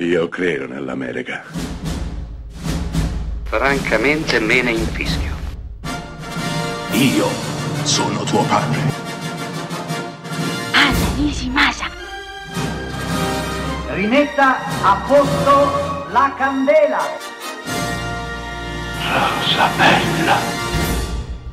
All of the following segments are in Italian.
Io credo nell'America. Francamente me ne infischio. Io sono tuo padre. Anna Nishimasa. Rimetta a posto la candela. Rosa bella.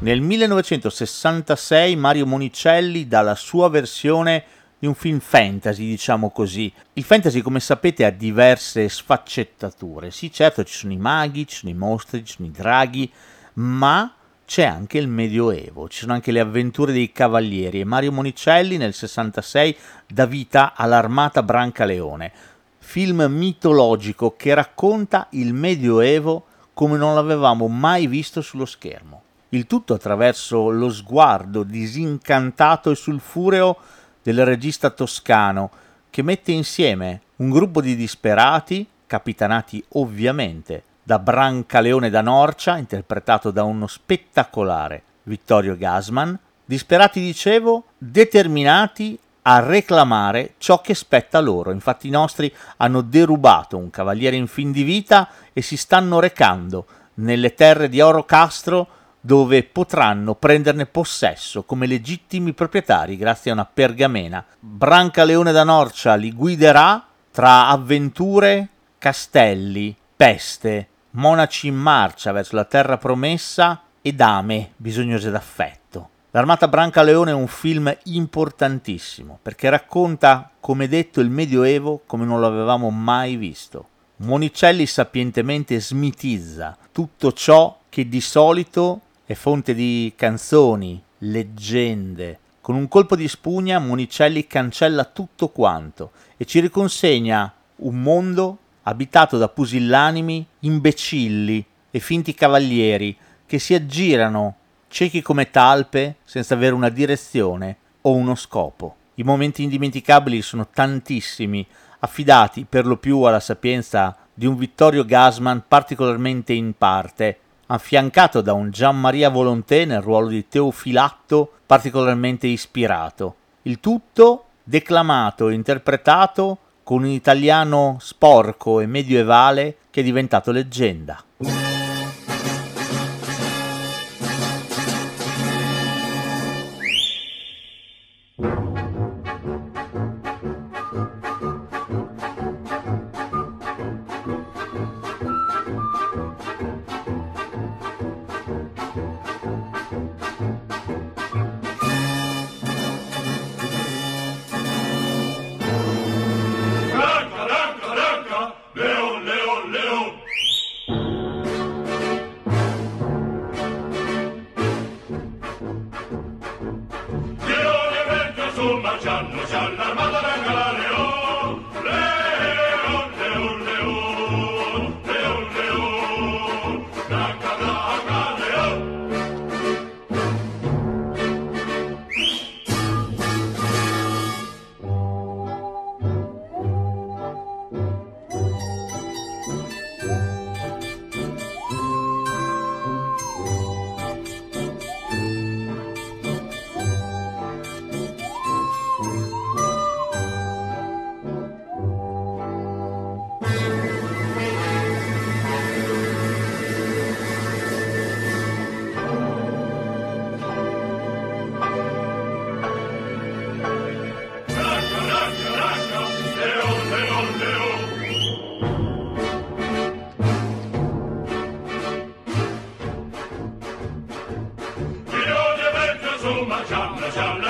Nel 1966 Mario Monicelli dà la sua versione di un film fantasy, diciamo così. Il fantasy, come sapete, ha diverse sfaccettature. Sì, certo, ci sono i maghi, ci sono i mostri, ci sono i draghi, ma c'è anche il Medioevo, ci sono anche le avventure dei cavalieri e Mario Monicelli nel 66 dà vita all'Armata Brancaleone, film mitologico che racconta il Medioevo come non l'avevamo mai visto sullo schermo. Il tutto attraverso lo sguardo disincantato e sulfureo del regista toscano che mette insieme un gruppo di disperati, capitanati ovviamente da Brancaleone da Norcia, interpretato da uno spettacolare Vittorio Gasman, disperati dicevo, determinati a reclamare ciò che spetta loro. Infatti i nostri hanno derubato un cavaliere in fin di vita e si stanno recando nelle terre di Oro Castro dove potranno prenderne possesso come legittimi proprietari grazie a una pergamena. Brancaleone da Norcia li guiderà tra avventure, castelli, peste, monaci in marcia verso la terra promessa e dame bisognose d'affetto. L'Armata Brancaleone è un film importantissimo perché racconta, come detto, il Medioevo come non lo avevamo mai visto. Monicelli sapientemente smitizza tutto ciò che di solito è fonte di canzoni, leggende. Con un colpo di spugna Monicelli cancella tutto quanto e ci riconsegna un mondo abitato da pusillanimi, imbecilli e finti cavalieri che si aggirano, ciechi come talpe, senza avere una direzione o uno scopo. I momenti indimenticabili sono tantissimi, affidati per lo più alla sapienza di un Vittorio Gasman particolarmente in parte, affiancato da un Gian Maria Volonté nel ruolo di Teofilatto particolarmente ispirato. Il tutto declamato e interpretato con un italiano sporco e medievale che è diventato leggenda. Giù marciando c'è l'armata bengalare Shama.